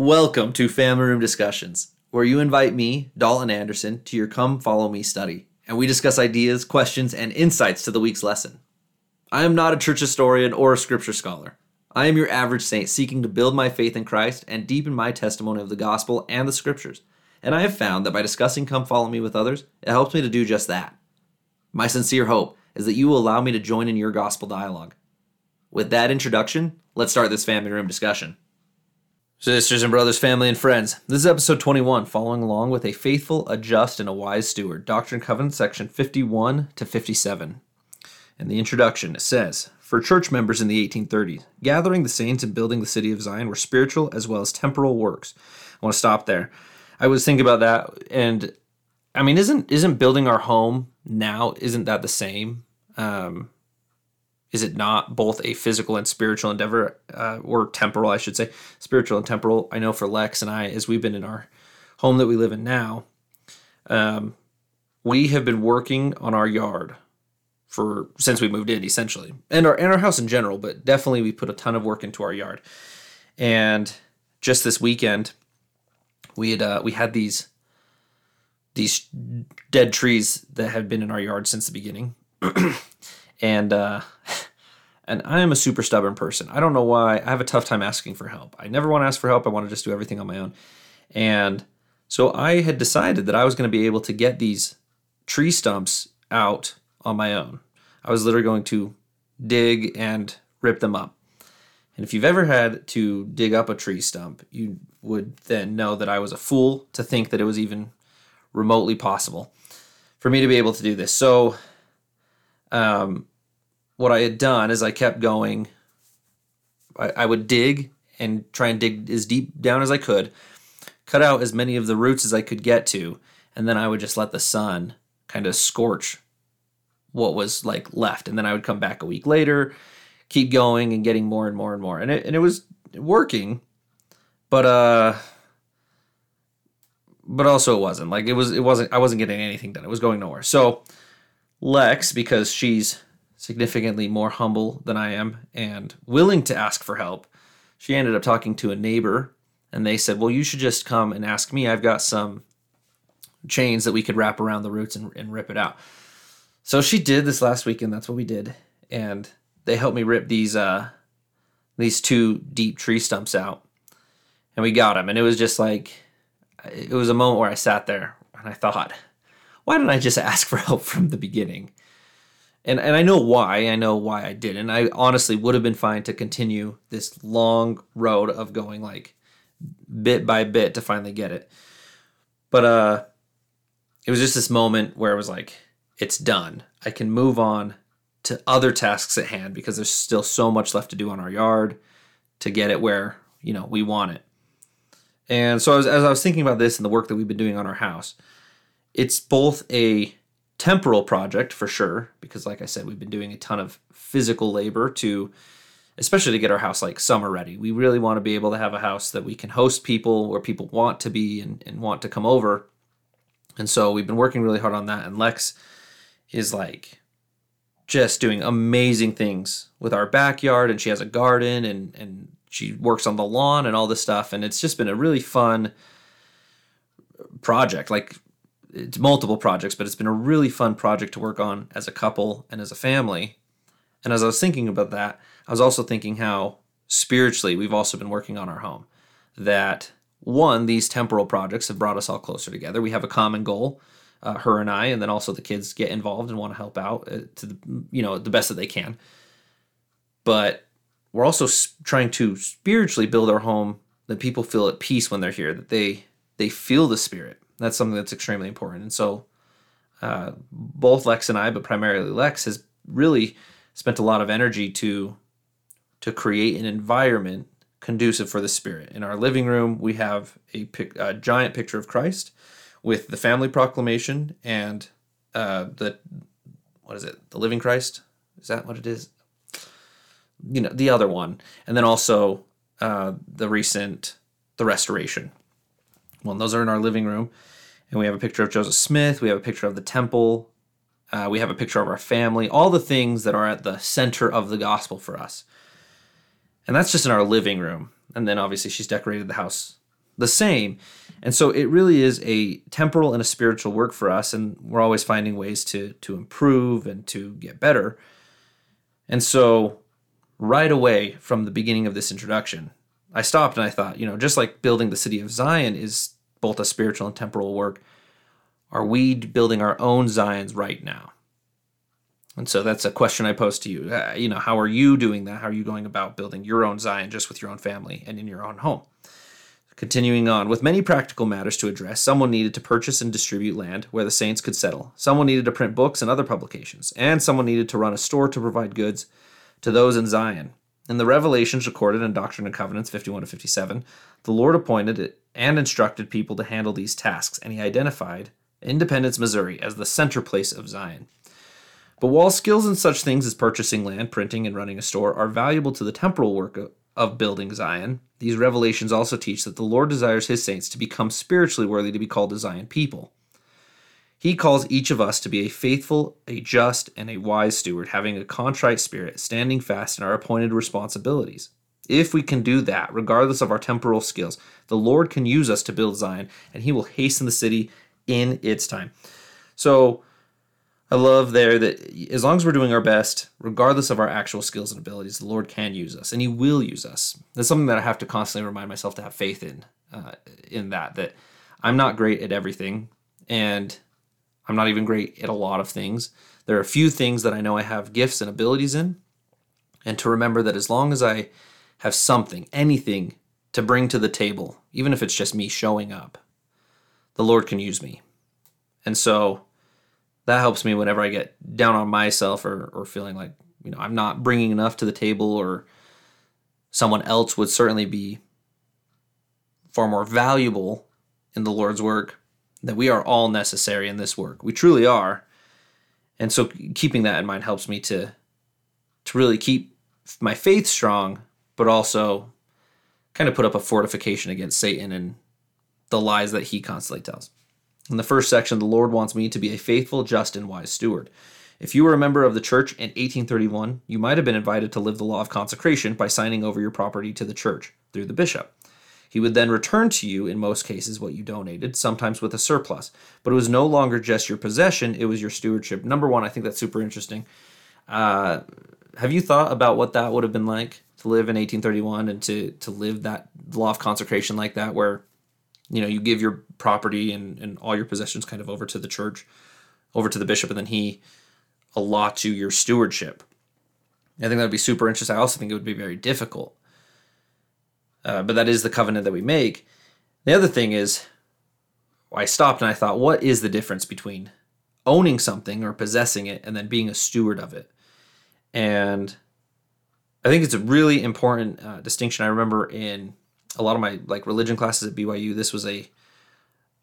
Welcome to Family Room Discussions, where you invite me, Dalton Anderson, to your Come Follow Me study, and we discuss ideas, questions, and insights to the week's lesson. I am not a church historian or a scripture scholar. I am your average saint seeking to build my faith in Christ and deepen my testimony of the gospel and the scriptures. And I have found that by discussing Come Follow Me with others, it helps me to do just that. My sincere hope is that you will allow me to join in your gospel dialogue. With that introduction, let's start this family room discussion. Sisters and brothers, family and friends, this is episode 21, following along with a faithful, a just, and a wise steward, Doctrine and Covenants, section 51 to 57. In the introduction, it says, For church members in the 1830s, gathering the saints and building the city of Zion were spiritual as well as temporal works. I want to stop there. I was thinking about that, and I mean, isn't isn't building our home now? Isn't that the same? Um, is it not both a physical and spiritual endeavor uh, or temporal i should say spiritual and temporal? I know for lex and i as we've been in our home that we live in now um, we have been working on our yard for since we moved in essentially. And our and our house in general but definitely we put a ton of work into our yard. And just this weekend we had uh, we had these these dead trees that had been in our yard since the beginning and uh, and I am a super stubborn person. I don't know why. I have a tough time asking for help. I never want to ask for help. I want to just do everything on my own. And so I had decided that I was going to be able to get these tree stumps out on my own. I was literally going to dig and rip them up. And if you've ever had to dig up a tree stump, you would then know that I was a fool to think that it was even remotely possible for me to be able to do this. So, um, what I had done is I kept going. I, I would dig and try and dig as deep down as I could, cut out as many of the roots as I could get to, and then I would just let the sun kind of scorch what was like left. And then I would come back a week later, keep going and getting more and more and more. And it, and it was working, but, uh, but also it wasn't like it was, it wasn't, I wasn't getting anything done. It was going nowhere. So Lex, because she's significantly more humble than I am and willing to ask for help. She ended up talking to a neighbor and they said, Well, you should just come and ask me. I've got some chains that we could wrap around the roots and, and rip it out. So she did this last weekend. That's what we did. And they helped me rip these uh these two deep tree stumps out. And we got them. And it was just like it was a moment where I sat there and I thought, why didn't I just ask for help from the beginning? And and I know why. I know why I did, and I honestly would have been fine to continue this long road of going like bit by bit to finally get it. But uh it was just this moment where it was like it's done. I can move on to other tasks at hand because there's still so much left to do on our yard to get it where, you know, we want it. And so as, as I was thinking about this and the work that we've been doing on our house, it's both a temporal project for sure because like i said we've been doing a ton of physical labor to especially to get our house like summer ready. We really want to be able to have a house that we can host people where people want to be and, and want to come over. And so we've been working really hard on that and lex is like just doing amazing things with our backyard and she has a garden and and she works on the lawn and all this stuff and it's just been a really fun project. Like it's multiple projects, but it's been a really fun project to work on as a couple and as a family. And as I was thinking about that, I was also thinking how spiritually we've also been working on our home. That one, these temporal projects have brought us all closer together. We have a common goal, uh, her and I, and then also the kids get involved and want to help out uh, to the you know the best that they can. But we're also trying to spiritually build our home that people feel at peace when they're here, that they they feel the spirit that's something that's extremely important. And so, uh, both Lex and I, but primarily Lex, has really spent a lot of energy to to create an environment conducive for the Spirit. In our living room, we have a, pic, a giant picture of Christ with the family proclamation and uh, the what is it? The Living Christ. Is that what it is? You know, the other one, and then also uh, the recent the restoration. Well, those are in our living room and we have a picture of Joseph Smith. We have a picture of the temple. Uh, we have a picture of our family. All the things that are at the center of the gospel for us. And that's just in our living room. And then obviously she's decorated the house the same. And so it really is a temporal and a spiritual work for us, and we're always finding ways to to improve and to get better. And so right away from the beginning of this introduction, I stopped and I thought, you know, just like building the city of Zion is both a spiritual and temporal work, are we building our own Zions right now? And so that's a question I pose to you. Uh, you know, how are you doing that? How are you going about building your own Zion just with your own family and in your own home? Continuing on, with many practical matters to address, someone needed to purchase and distribute land where the saints could settle. Someone needed to print books and other publications, and someone needed to run a store to provide goods to those in Zion. In the revelations recorded in Doctrine and Covenants 51 to 57, the Lord appointed and instructed people to handle these tasks, and he identified Independence, Missouri as the center place of Zion. But while skills in such things as purchasing land, printing, and running a store are valuable to the temporal work of building Zion, these revelations also teach that the Lord desires his saints to become spiritually worthy to be called a Zion people. He calls each of us to be a faithful, a just, and a wise steward, having a contrite spirit, standing fast in our appointed responsibilities. If we can do that, regardless of our temporal skills, the Lord can use us to build Zion, and He will hasten the city in its time. So, I love there that as long as we're doing our best, regardless of our actual skills and abilities, the Lord can use us, and He will use us. That's something that I have to constantly remind myself to have faith in. Uh, in that, that I'm not great at everything, and I'm not even great at a lot of things. There are a few things that I know I have gifts and abilities in, and to remember that as long as I have something, anything to bring to the table, even if it's just me showing up, the Lord can use me. And so that helps me whenever I get down on myself or, or feeling like, you know, I'm not bringing enough to the table or someone else would certainly be far more valuable in the Lord's work, that we are all necessary in this work. We truly are. And so keeping that in mind helps me to to really keep my faith strong, but also kind of put up a fortification against Satan and the lies that he constantly tells. In the first section, the Lord wants me to be a faithful, just, and wise steward. If you were a member of the church in 1831, you might have been invited to live the law of consecration by signing over your property to the church through the bishop. He would then return to you, in most cases, what you donated, sometimes with a surplus. But it was no longer just your possession, it was your stewardship. Number one, I think that's super interesting. Uh, have you thought about what that would have been like to live in 1831 and to, to live that law of consecration like that, where you know you give your property and, and all your possessions kind of over to the church over to the bishop and then he allots you your stewardship. I think that would be super interesting. I also think it would be very difficult. Uh, but that is the covenant that we make. The other thing is i stopped and i thought what is the difference between owning something or possessing it and then being a steward of it? And i think it's a really important uh, distinction i remember in a lot of my like religion classes at BYU, this was a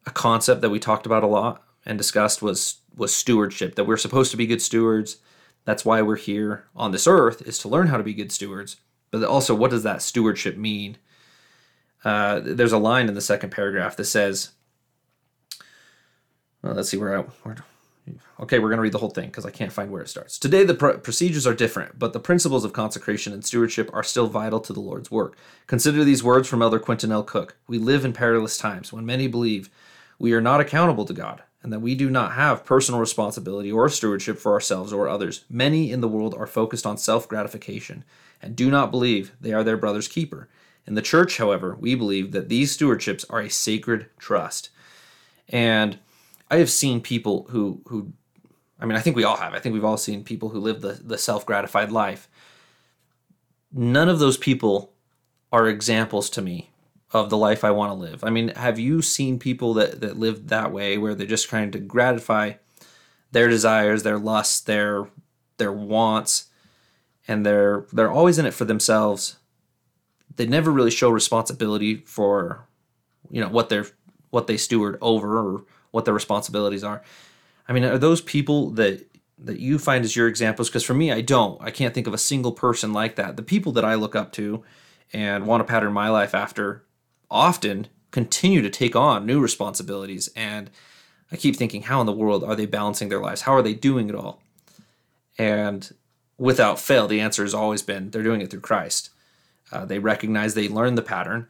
a concept that we talked about a lot and discussed was was stewardship. That we're supposed to be good stewards. That's why we're here on this earth is to learn how to be good stewards. But also, what does that stewardship mean? Uh, there's a line in the second paragraph that says, well, let's see where I where, Okay, we're going to read the whole thing because I can't find where it starts. Today, the pr- procedures are different, but the principles of consecration and stewardship are still vital to the Lord's work. Consider these words from Elder Quentin L. Cook We live in perilous times when many believe we are not accountable to God and that we do not have personal responsibility or stewardship for ourselves or others. Many in the world are focused on self gratification and do not believe they are their brother's keeper. In the church, however, we believe that these stewardships are a sacred trust. And I have seen people who who I mean, I think we all have. I think we've all seen people who live the, the self gratified life. None of those people are examples to me of the life I want to live. I mean, have you seen people that, that live that way where they're just trying to gratify their desires, their lusts, their their wants, and they're they're always in it for themselves. They never really show responsibility for you know what they're what they steward over or what their responsibilities are. I mean, are those people that that you find as your examples? Because for me, I don't. I can't think of a single person like that. The people that I look up to and want to pattern my life after often continue to take on new responsibilities. And I keep thinking, how in the world are they balancing their lives? How are they doing it all? And without fail, the answer has always been they're doing it through Christ. Uh, they recognize they learn the pattern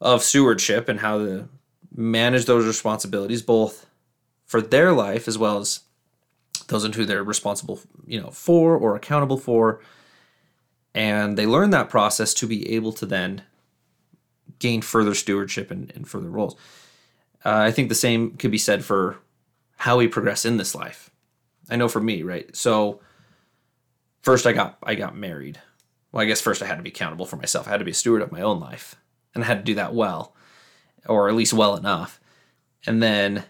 of stewardship and how to manage those responsibilities, both for their life as well as those into who they're responsible, you know, for or accountable for. And they learn that process to be able to then gain further stewardship and, and further roles. Uh, I think the same could be said for how we progress in this life. I know for me, right? So first I got I got married. Well, I guess first I had to be accountable for myself. I had to be a steward of my own life. And I had to do that well, or at least well enough. And then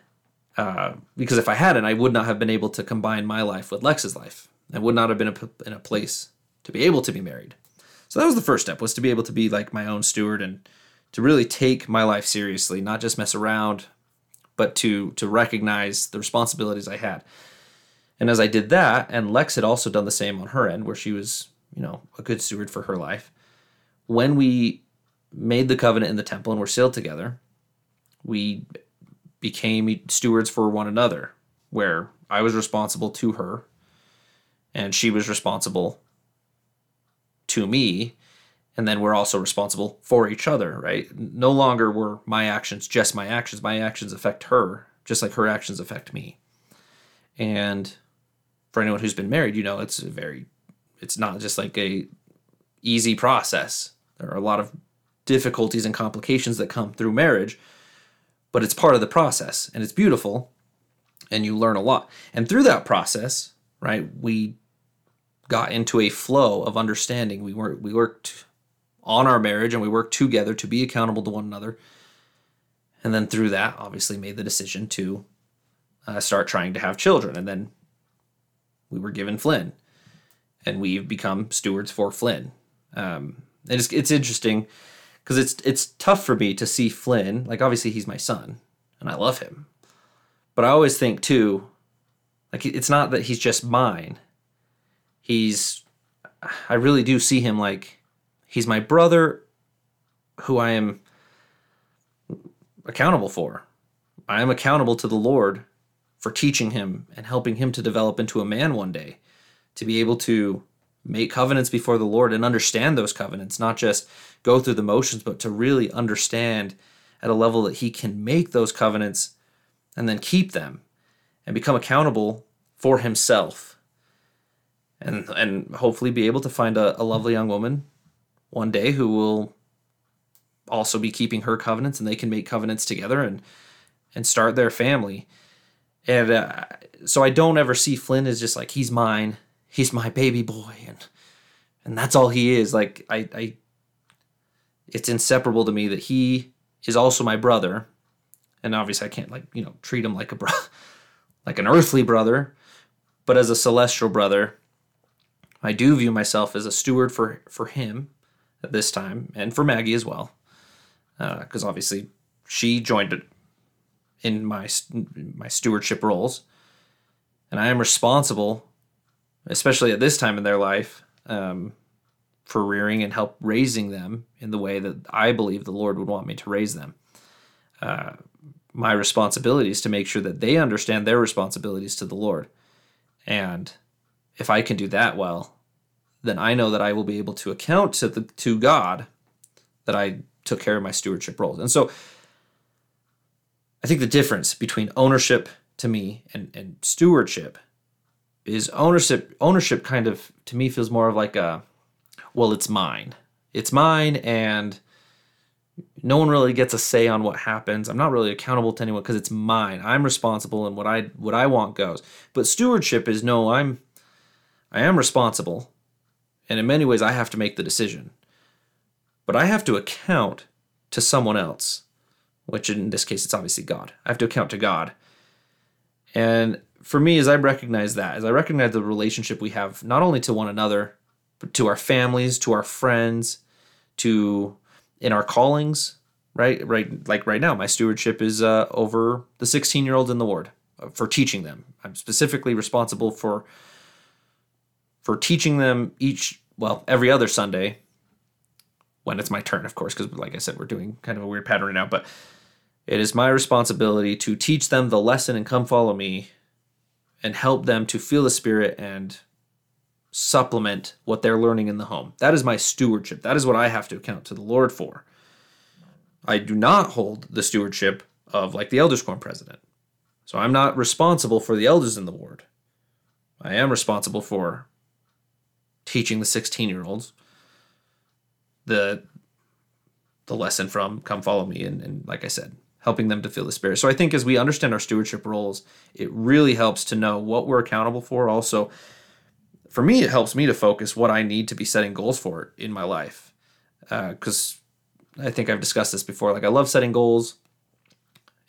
uh, because if I hadn't, I would not have been able to combine my life with Lex's life. I would not have been in a place to be able to be married. So that was the first step was to be able to be like my own steward and to really take my life seriously, not just mess around, but to to recognize the responsibilities I had. And as I did that, and Lex had also done the same on her end, where she was, you know, a good steward for her life. When we made the covenant in the temple and were sealed together, we became stewards for one another, where I was responsible to her and she was responsible to me. And then we're also responsible for each other, right? No longer were my actions just my actions. My actions affect her, just like her actions affect me. And for anyone who's been married, you know it's a very it's not just like a easy process. There are a lot of difficulties and complications that come through marriage, but it's part of the process and it's beautiful and you learn a lot. And through that process, right, we got into a flow of understanding. We worked we worked on our marriage and we worked together to be accountable to one another. And then through that, obviously made the decision to uh, start trying to have children and then we were given Flynn, and we've become stewards for Flynn. Um, and it's it's interesting because it's it's tough for me to see Flynn. Like obviously he's my son, and I love him, but I always think too, like it's not that he's just mine. He's, I really do see him like he's my brother, who I am accountable for. I am accountable to the Lord for teaching him and helping him to develop into a man one day, to be able to make covenants before the Lord and understand those covenants, not just go through the motions, but to really understand at a level that he can make those covenants and then keep them and become accountable for himself. And, and hopefully be able to find a, a lovely young woman one day who will also be keeping her covenants and they can make covenants together and and start their family and uh, so I don't ever see Flynn as just like he's mine, he's my baby boy, and and that's all he is. Like I, I, it's inseparable to me that he is also my brother, and obviously I can't like you know treat him like a bro, like an earthly brother, but as a celestial brother, I do view myself as a steward for for him at this time, and for Maggie as well, because uh, obviously she joined in my my stewardship roles, and I am responsible, especially at this time in their life, um, for rearing and help raising them in the way that I believe the Lord would want me to raise them. Uh, my responsibility is to make sure that they understand their responsibilities to the Lord, and if I can do that well, then I know that I will be able to account to the to God that I took care of my stewardship roles. And so I think the difference between ownership to me and, and stewardship is ownership ownership kind of to me feels more of like a well it's mine. It's mine and no one really gets a say on what happens. I'm not really accountable to anyone because it's mine. I'm responsible and what i what i want goes. But stewardship is no i'm i am responsible and in many ways i have to make the decision. But i have to account to someone else which in this case it's obviously God. I have to account to God. And for me, as I recognize that, as I recognize the relationship we have not only to one another, but to our families, to our friends, to in our callings, right? Right, like right now, my stewardship is uh, over the 16 year olds in the ward uh, for teaching them. I'm specifically responsible for for teaching them each, well, every other Sunday when it's my turn, of course, because like I said, we're doing kind of a weird pattern right now, but it is my responsibility to teach them the lesson and come follow me and help them to feel the spirit and supplement what they're learning in the home. That is my stewardship. That is what I have to account to the Lord for. I do not hold the stewardship of like the elders quorum president. So I'm not responsible for the elders in the ward. I am responsible for teaching the 16 year olds the the lesson from come follow me and, and like I said, helping them to feel the spirit. So I think as we understand our stewardship roles, it really helps to know what we're accountable for. Also, for me, it helps me to focus what I need to be setting goals for in my life. Because uh, I think I've discussed this before. Like I love setting goals,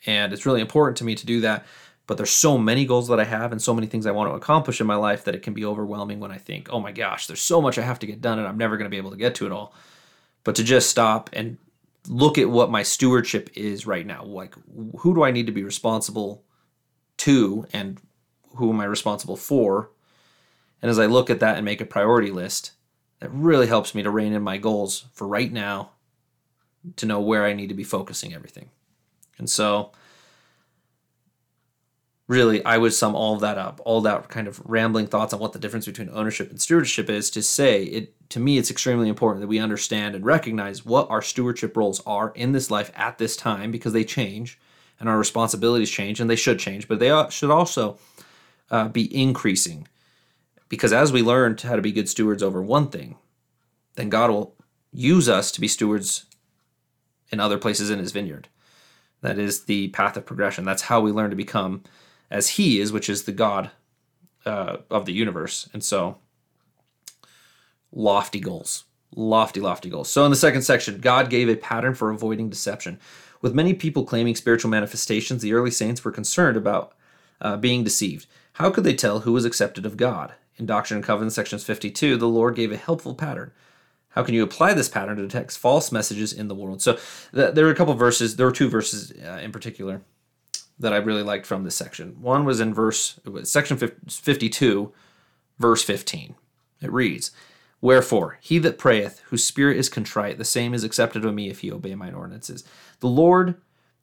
and it's really important to me to do that. But there's so many goals that I have and so many things I want to accomplish in my life that it can be overwhelming when I think, oh my gosh, there's so much I have to get done and I'm never going to be able to get to it all. But to just stop and look at what my stewardship is right now. Like, who do I need to be responsible to and who am I responsible for? And as I look at that and make a priority list, that really helps me to rein in my goals for right now to know where I need to be focusing everything. And so, really, I would sum all of that up, all that kind of rambling thoughts on what the difference between ownership and stewardship is to say it to me it's extremely important that we understand and recognize what our stewardship roles are in this life at this time because they change and our responsibilities change and they should change, but they should also uh, be increasing because as we learn how to be good stewards over one thing, then God will use us to be stewards in other places in his vineyard. That is the path of progression. That's how we learn to become as he is, which is the God uh, of the universe. And so, lofty goals, lofty, lofty goals. So, in the second section, God gave a pattern for avoiding deception. With many people claiming spiritual manifestations, the early saints were concerned about uh, being deceived. How could they tell who was accepted of God? In Doctrine and Covenants, sections 52, the Lord gave a helpful pattern. How can you apply this pattern to detect false messages in the world? So th- there are a couple verses. There were two verses uh, in particular that I really liked from this section. One was in verse was section 52, verse 15. It reads, Wherefore, he that prayeth, whose spirit is contrite, the same is accepted of me if he obey mine ordinances. The Lord,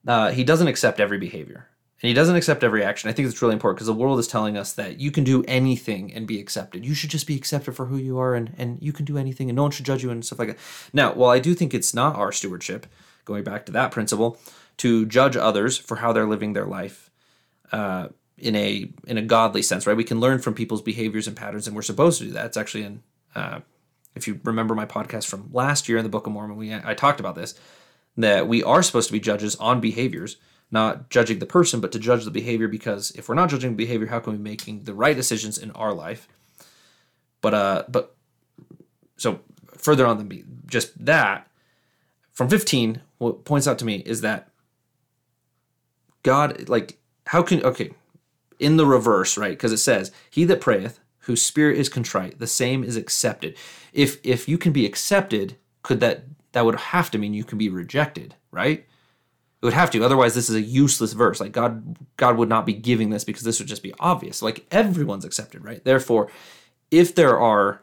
uh, he doesn't accept every behavior and he doesn't accept every action. I think it's really important because the world is telling us that you can do anything and be accepted. You should just be accepted for who you are and, and you can do anything and no one should judge you and stuff like that. Now, while I do think it's not our stewardship, going back to that principle, to judge others for how they're living their life uh, in a in a godly sense, right? We can learn from people's behaviors and patterns, and we're supposed to do that. It's actually in uh, if you remember my podcast from last year in the Book of Mormon, we I talked about this that we are supposed to be judges on behaviors not judging the person, but to judge the behavior. Because if we're not judging behavior, how can we be making the right decisions in our life? But uh, but so further on than just that, from 15, what points out to me is that God, like, how can okay, in the reverse, right? Because it says, "He that prayeth, whose spirit is contrite, the same is accepted." If if you can be accepted, could that that would have to mean you can be rejected, right? It would have to. Otherwise, this is a useless verse. Like God, God would not be giving this because this would just be obvious. Like everyone's accepted, right? Therefore, if there are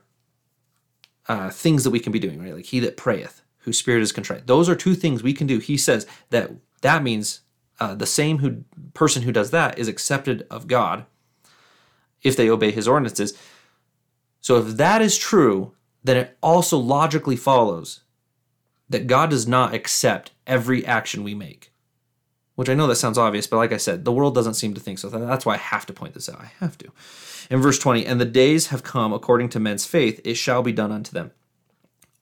uh, things that we can be doing, right? Like he that prayeth, whose spirit is contrite. Those are two things we can do. He says that that means uh, the same who person who does that is accepted of God if they obey His ordinances. So if that is true, then it also logically follows that God does not accept every action we make which I know that sounds obvious, but like I said, the world doesn't seem to think so. That's why I have to point this out. I have to. In verse 20, and the days have come according to men's faith, it shall be done unto them.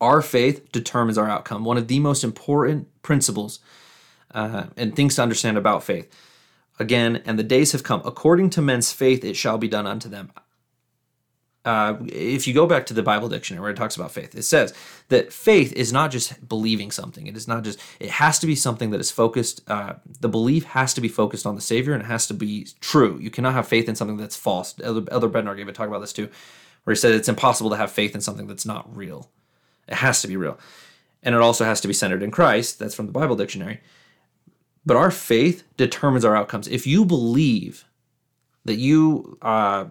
Our faith determines our outcome. One of the most important principles uh, and things to understand about faith. Again, and the days have come according to men's faith, it shall be done unto them uh, if you go back to the Bible dictionary where it talks about faith, it says that faith is not just believing something. It is not just, it has to be something that is focused, uh, the belief has to be focused on the Savior and it has to be true. You cannot have faith in something that's false. Elder, Elder Bednar gave a talk about this too, where he said it's impossible to have faith in something that's not real. It has to be real. And it also has to be centered in Christ. That's from the Bible dictionary. But our faith determines our outcomes. If you believe that you, uh,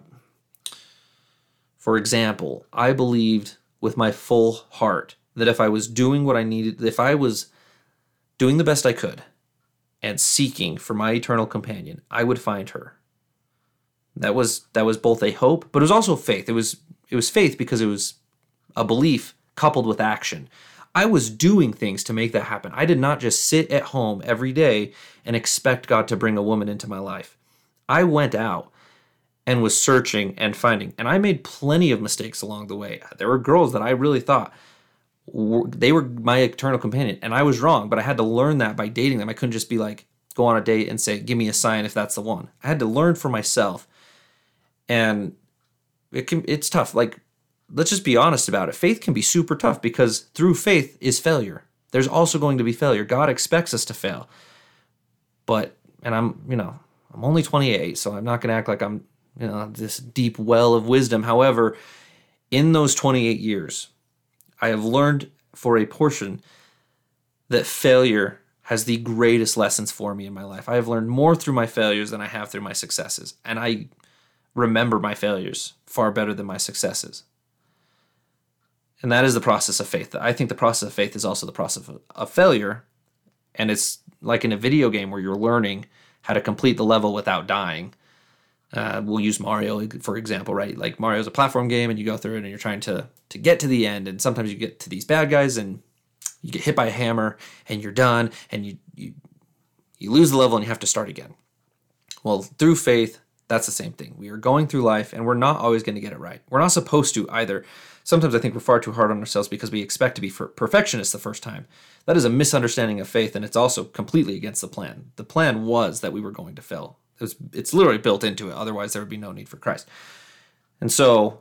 for example, I believed with my full heart that if I was doing what I needed, if I was doing the best I could and seeking for my eternal companion, I would find her. That was that was both a hope, but it was also faith. It was it was faith because it was a belief coupled with action. I was doing things to make that happen. I did not just sit at home every day and expect God to bring a woman into my life. I went out and was searching and finding, and I made plenty of mistakes along the way. There were girls that I really thought they were my eternal companion, and I was wrong, but I had to learn that by dating them. I couldn't just be like, go on a date and say, give me a sign if that's the one. I had to learn for myself. And it can it's tough. Like let's just be honest about it. Faith can be super tough because through faith is failure. There's also going to be failure. God expects us to fail. But and I'm, you know, I'm only 28, so I'm not going to act like I'm, you know, this deep well of wisdom. However, in those 28 years, I have learned for a portion that failure has the greatest lessons for me in my life. I have learned more through my failures than I have through my successes. And I remember my failures far better than my successes. And that is the process of faith. I think the process of faith is also the process of, of failure. And it's like in a video game where you're learning how to complete the level without dying. Uh, we'll use Mario for example, right? Like Mario's a platform game, and you go through it, and you're trying to to get to the end, and sometimes you get to these bad guys, and you get hit by a hammer, and you're done, and you you you lose the level, and you have to start again. Well, through faith, that's the same thing. We are going through life, and we're not always going to get it right. We're not supposed to either. Sometimes I think we're far too hard on ourselves because we expect to be perfectionists the first time. That is a misunderstanding of faith, and it's also completely against the plan. The plan was that we were going to fail. It was, it's literally built into it. Otherwise, there would be no need for Christ. And so,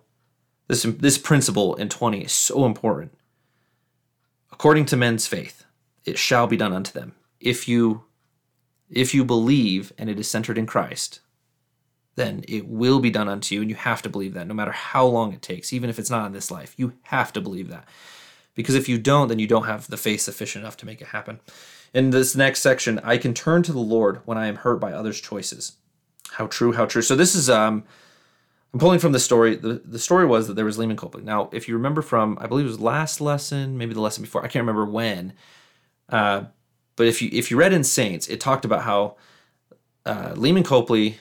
this this principle in 20 is so important. According to men's faith, it shall be done unto them. If you if you believe and it is centered in Christ, then it will be done unto you. And you have to believe that no matter how long it takes, even if it's not in this life, you have to believe that. Because if you don't, then you don't have the faith sufficient enough to make it happen. In this next section, I can turn to the Lord when I am hurt by others' choices. How true, how true. So this is um I'm pulling from the story. The, the story was that there was Leeman Copeland. Now, if you remember from, I believe it was last lesson, maybe the lesson before, I can't remember when. Uh, but if you if you read in Saints, it talked about how uh, Leeman Copley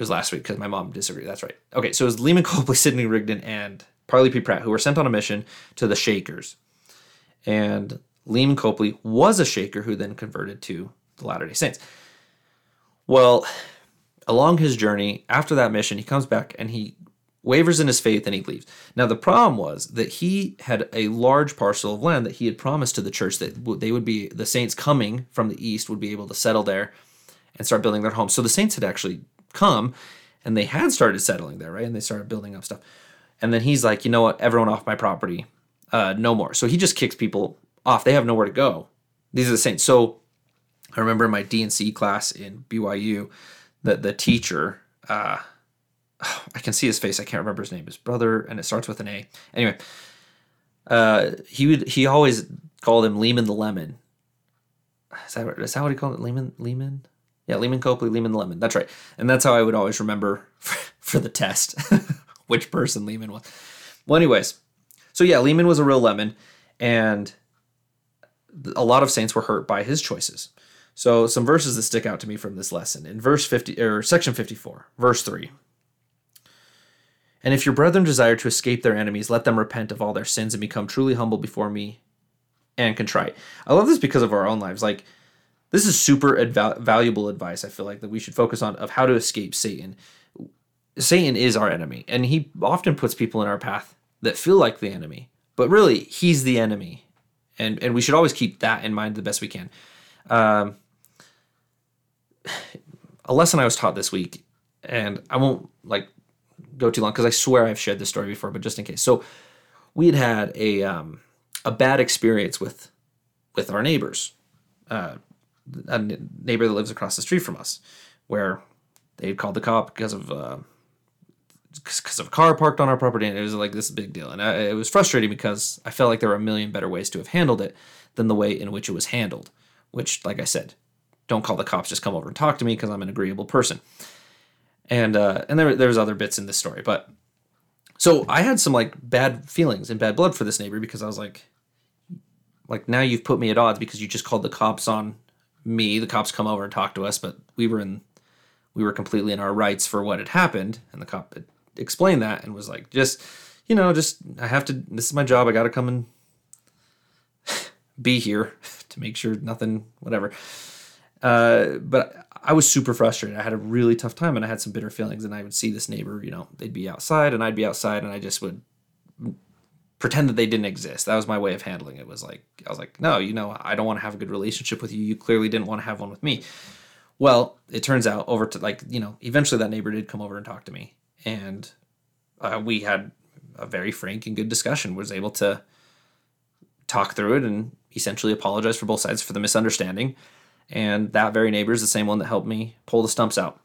it was last week because my mom disagreed. That's right. Okay, so it was Leeman Copley, Sidney Rigdon, and Parley P. Pratt who were sent on a mission to the Shakers. And Leeman Copley was a Shaker who then converted to the Latter day Saints. Well, along his journey, after that mission, he comes back and he wavers in his faith and he leaves. Now, the problem was that he had a large parcel of land that he had promised to the church that they would be, the saints coming from the east would be able to settle there and start building their homes. So the saints had actually come and they had started settling there, right? And they started building up stuff. And then he's like, you know what? Everyone off my property. Uh, no more. So he just kicks people off. They have nowhere to go. These are the saints. So I remember in my D&C class in BYU, that the teacher, uh, I can see his face. I can't remember his name. His brother, and it starts with an A. Anyway, uh, he would he always called him Lehman the Lemon. Is that, is that what he called it? Lehman Lehman? Yeah, Leeman Copley, Lehman Lemon. That's right. And that's how I would always remember for, for the test which person Lehman was. Well, anyways, so yeah, Lehman was a real lemon, and a lot of saints were hurt by his choices. So some verses that stick out to me from this lesson in verse 50 or section 54, verse 3. And if your brethren desire to escape their enemies, let them repent of all their sins and become truly humble before me and contrite. I love this because of our own lives. Like this is super adv- valuable advice. I feel like that we should focus on of how to escape Satan. Satan is our enemy, and he often puts people in our path that feel like the enemy, but really he's the enemy, and and we should always keep that in mind the best we can. Um, a lesson I was taught this week, and I won't like go too long because I swear I've shared this story before, but just in case. So we had had a um, a bad experience with with our neighbors. Uh, a neighbor that lives across the street from us, where they called the cop because of uh, because of a car parked on our property, and it was like this big deal, and I, it was frustrating because I felt like there were a million better ways to have handled it than the way in which it was handled. Which, like I said, don't call the cops, just come over and talk to me because I'm an agreeable person. And uh, and there there was other bits in this story, but so I had some like bad feelings and bad blood for this neighbor because I was like, like now you've put me at odds because you just called the cops on me. The cops come over and talk to us, but we were in we were completely in our rights for what had happened, and the cop explained that and was like, just you know, just I have to. This is my job. I got to come and be here to make sure nothing, whatever. Uh, but I was super frustrated. I had a really tough time and I had some bitter feelings. And I would see this neighbor, you know, they'd be outside and I'd be outside and I just would pretend that they didn't exist. That was my way of handling it. Was like I was like, no, you know, I don't want to have a good relationship with you. You clearly didn't want to have one with me. Well, it turns out over to like you know, eventually that neighbor did come over and talk to me, and uh, we had a very frank and good discussion. Was able to talk through it and essentially apologize for both sides for the misunderstanding. And that very neighbor is the same one that helped me pull the stumps out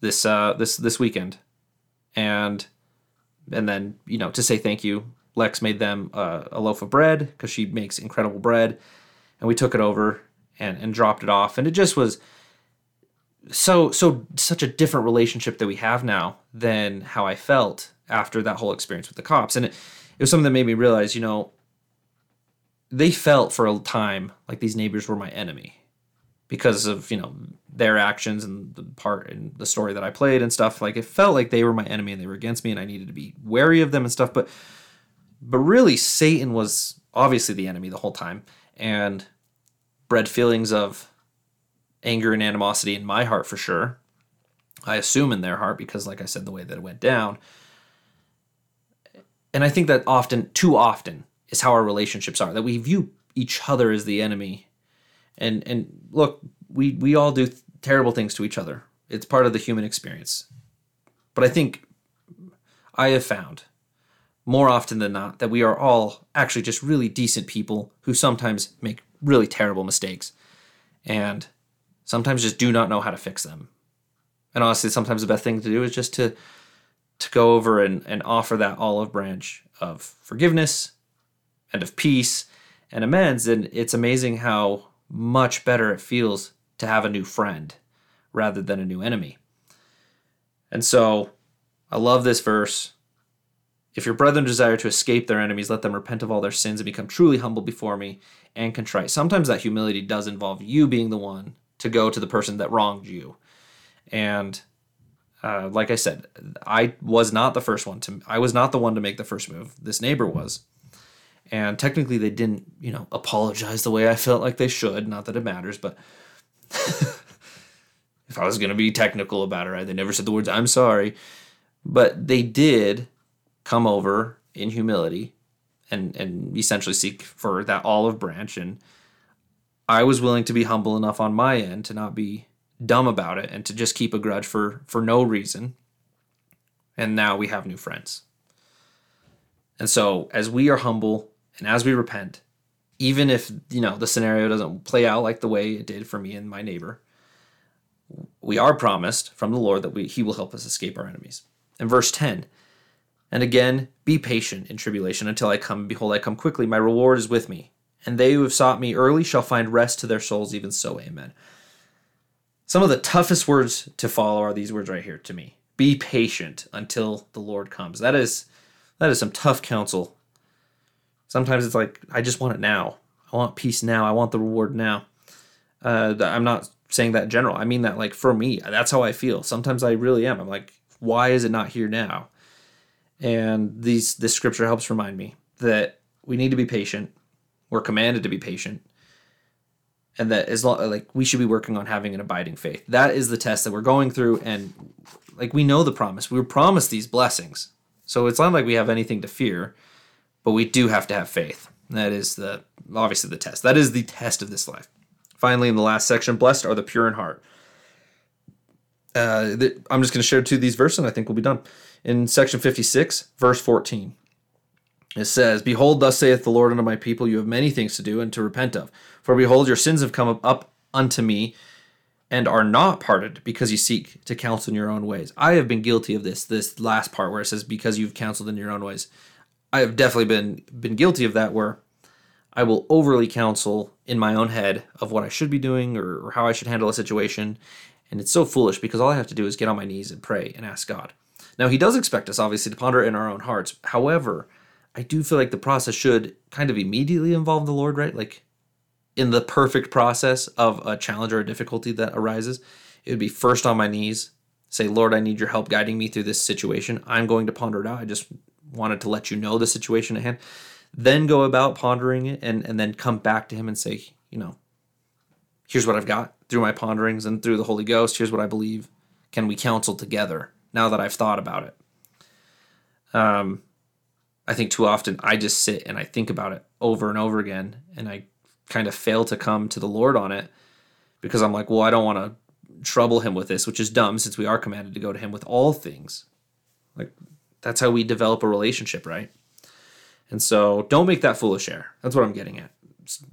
this uh, this this weekend, and and then you know to say thank you Lex made them uh, a loaf of bread because she makes incredible bread, and we took it over and and dropped it off, and it just was so so such a different relationship that we have now than how I felt after that whole experience with the cops, and it, it was something that made me realize, you know, they felt for a time like these neighbors were my enemy because of you know their actions and the part and the story that I played and stuff. Like it felt like they were my enemy and they were against me, and I needed to be wary of them and stuff, but but really, Satan was obviously the enemy the whole time and bred feelings of anger and animosity in my heart for sure. I assume in their heart because, like I said, the way that it went down. And I think that often, too often, is how our relationships are that we view each other as the enemy. And and look, we we all do terrible things to each other. It's part of the human experience. But I think I have found more often than not that we are all actually just really decent people who sometimes make really terrible mistakes and sometimes just do not know how to fix them. And honestly, sometimes the best thing to do is just to to go over and, and offer that olive branch of forgiveness and of peace and amends. And it's amazing how much better it feels to have a new friend rather than a new enemy. And so I love this verse if your brethren desire to escape their enemies, let them repent of all their sins and become truly humble before me and contrite. Sometimes that humility does involve you being the one to go to the person that wronged you. And uh, like I said, I was not the first one to. I was not the one to make the first move. This neighbor was, and technically they didn't, you know, apologize the way I felt like they should. Not that it matters, but if I was going to be technical about it, right, they never said the words "I'm sorry," but they did come over in humility and and essentially seek for that olive branch and I was willing to be humble enough on my end to not be dumb about it and to just keep a grudge for for no reason. And now we have new friends. And so as we are humble and as we repent, even if, you know, the scenario doesn't play out like the way it did for me and my neighbor, we are promised from the Lord that we he will help us escape our enemies. In verse 10, and again, be patient in tribulation until I come. Behold, I come quickly. My reward is with me. And they who have sought me early shall find rest to their souls, even so. Amen. Some of the toughest words to follow are these words right here to me. Be patient until the Lord comes. That is that is some tough counsel. Sometimes it's like I just want it now. I want peace now. I want the reward now. Uh, I'm not saying that general. I mean that like for me, that's how I feel. Sometimes I really am. I'm like, why is it not here now? And these this scripture helps remind me that we need to be patient. We're commanded to be patient. And that as long like we should be working on having an abiding faith. That is the test that we're going through and like we know the promise. We were promised these blessings. So it's not like we have anything to fear, but we do have to have faith. That is the obviously the test. That is the test of this life. Finally, in the last section, blessed are the pure in heart. Uh, I'm just going to share two of these verses, and I think we'll be done in section 56, verse 14. It says, Behold, thus saith the Lord unto my people, you have many things to do and to repent of. For behold, your sins have come up unto me and are not parted because you seek to counsel in your own ways. I have been guilty of this, this last part where it says, because you've counseled in your own ways. I have definitely been been guilty of that where I will overly counsel in my own head of what I should be doing or, or how I should handle a situation. And it's so foolish because all I have to do is get on my knees and pray and ask God. Now, he does expect us, obviously, to ponder in our own hearts. However, I do feel like the process should kind of immediately involve the Lord, right? Like in the perfect process of a challenge or a difficulty that arises, it would be first on my knees, say, Lord, I need your help guiding me through this situation. I'm going to ponder it out. I just wanted to let you know the situation at hand. then go about pondering it and, and then come back to him and say, you know, here's what I've got through my ponderings and through the Holy Ghost. Here's what I believe. Can we counsel together now that I've thought about it? Um, I think too often I just sit and I think about it over and over again and I kind of fail to come to the Lord on it because I'm like, well, I don't want to trouble him with this, which is dumb since we are commanded to go to him with all things. Like that's how we develop a relationship, right? And so don't make that foolish error. That's what I'm getting at. It's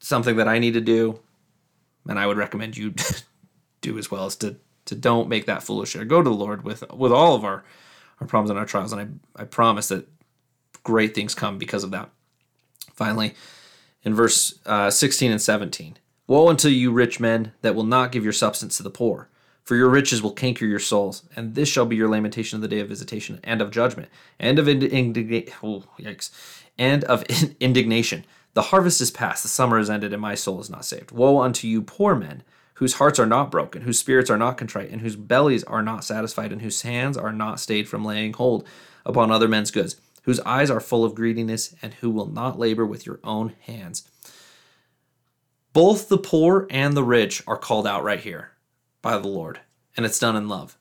something that I need to do, and I would recommend you do as well is to to don't make that foolish error. Go to the Lord with with all of our our problems and our trials, and I I promise that great things come because of that. Finally, in verse uh, 16 and 17, woe unto you rich men that will not give your substance to the poor for your riches will canker your souls, and this shall be your lamentation of the day of visitation and of judgment, and of indignation. Oh, yikes! And of indignation. The harvest is past, the summer is ended, and my soul is not saved. Woe unto you, poor men, whose hearts are not broken, whose spirits are not contrite, and whose bellies are not satisfied, and whose hands are not stayed from laying hold upon other men's goods, whose eyes are full of greediness, and who will not labor with your own hands. Both the poor and the rich are called out right here by the Lord, and it's done in love.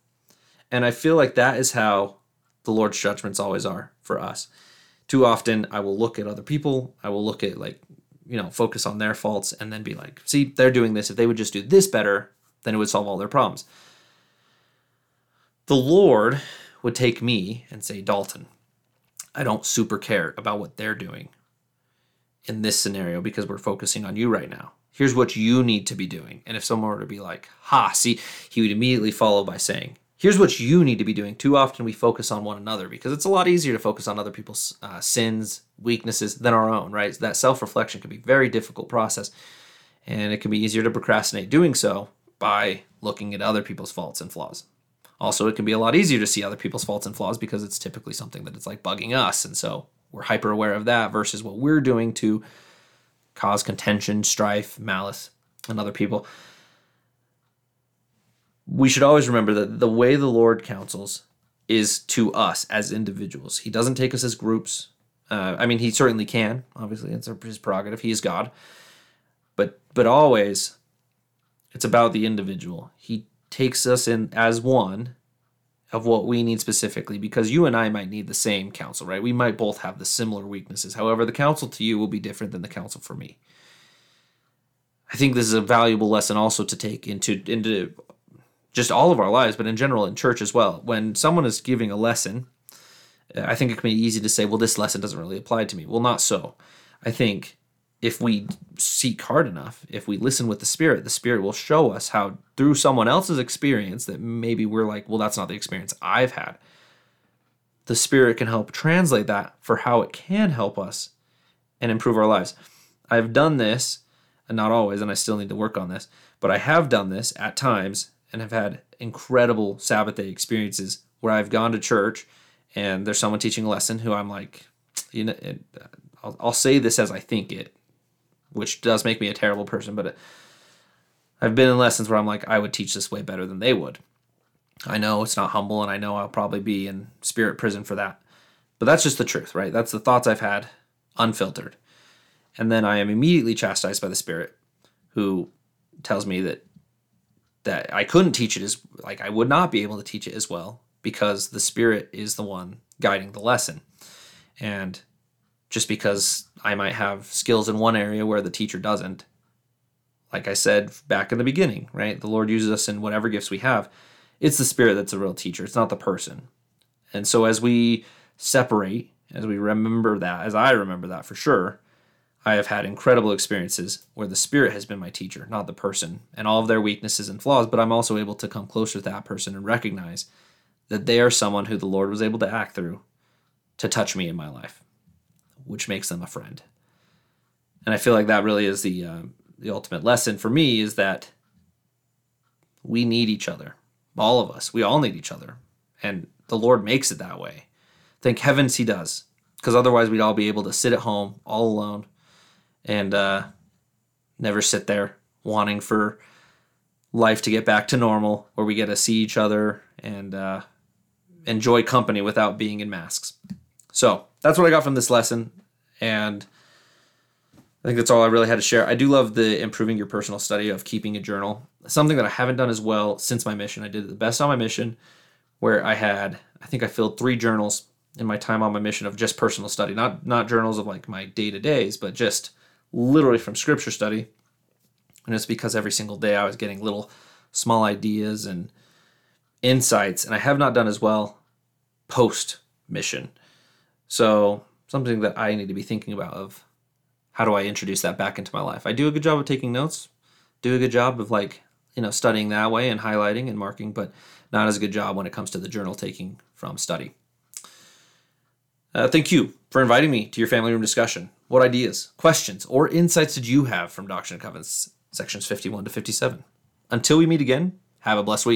And I feel like that is how the Lord's judgments always are for us. Too often, I will look at other people, I will look at, like, you know, focus on their faults and then be like, see, they're doing this. If they would just do this better, then it would solve all their problems. The Lord would take me and say, Dalton, I don't super care about what they're doing in this scenario because we're focusing on you right now here's what you need to be doing. And if someone were to be like, ha, see, he would immediately follow by saying, here's what you need to be doing. Too often we focus on one another because it's a lot easier to focus on other people's uh, sins, weaknesses than our own, right? That self reflection can be a very difficult process. And it can be easier to procrastinate doing so by looking at other people's faults and flaws. Also, it can be a lot easier to see other people's faults and flaws because it's typically something that it's like bugging us. And so we're hyper aware of that versus what we're doing to cause contention, strife, malice, and other people. We should always remember that the way the Lord counsels is to us as individuals. He doesn't take us as groups. Uh, I mean, he certainly can. Obviously, it's his prerogative. He is God. But but always, it's about the individual. He takes us in as one of what we need specifically because you and I might need the same counsel, right? We might both have the similar weaknesses. However, the counsel to you will be different than the counsel for me. I think this is a valuable lesson also to take into into just all of our lives, but in general in church as well. When someone is giving a lesson, I think it can be easy to say, well, this lesson doesn't really apply to me. Well, not so. I think if we seek hard enough, if we listen with the Spirit, the Spirit will show us how, through someone else's experience, that maybe we're like, well, that's not the experience I've had. The Spirit can help translate that for how it can help us and improve our lives. I've done this, and not always, and I still need to work on this, but I have done this at times and have had incredible Sabbath day experiences where I've gone to church and there's someone teaching a lesson who I'm like, you know, I'll, I'll say this as I think it which does make me a terrible person, but I've been in lessons where I'm like, I would teach this way better than they would. I know it's not humble, and I know I'll probably be in spirit prison for that. But that's just the truth, right? That's the thoughts I've had, unfiltered. And then I am immediately chastised by the Spirit, who tells me that that I couldn't teach it as like I would not be able to teach it as well because the Spirit is the one guiding the lesson. And just because I might have skills in one area where the teacher doesn't. Like I said back in the beginning, right? The Lord uses us in whatever gifts we have. It's the Spirit that's a real teacher, it's not the person. And so as we separate, as we remember that, as I remember that for sure, I have had incredible experiences where the Spirit has been my teacher, not the person, and all of their weaknesses and flaws, but I'm also able to come closer to that person and recognize that they are someone who the Lord was able to act through to touch me in my life which makes them a friend. And I feel like that really is the uh, the ultimate lesson for me is that we need each other. All of us, we all need each other, and the Lord makes it that way. Thank heavens He does, because otherwise we'd all be able to sit at home all alone and uh, never sit there wanting for life to get back to normal, where we get to see each other and uh, enjoy company without being in masks. So that's what I got from this lesson. And I think that's all I really had to share. I do love the improving your personal study of keeping a journal. Something that I haven't done as well since my mission. I did the best on my mission, where I had I think I filled three journals in my time on my mission of just personal study, not not journals of like my day to days, but just literally from scripture study. And it's because every single day I was getting little small ideas and insights, and I have not done as well post mission. So something that I need to be thinking about of how do I introduce that back into my life. I do a good job of taking notes, do a good job of like you know studying that way and highlighting and marking, but not as a good job when it comes to the journal taking from study. Uh, thank you for inviting me to your family room discussion. What ideas, questions, or insights did you have from Doctrine and Covenants sections 51 to 57? Until we meet again, have a blessed week.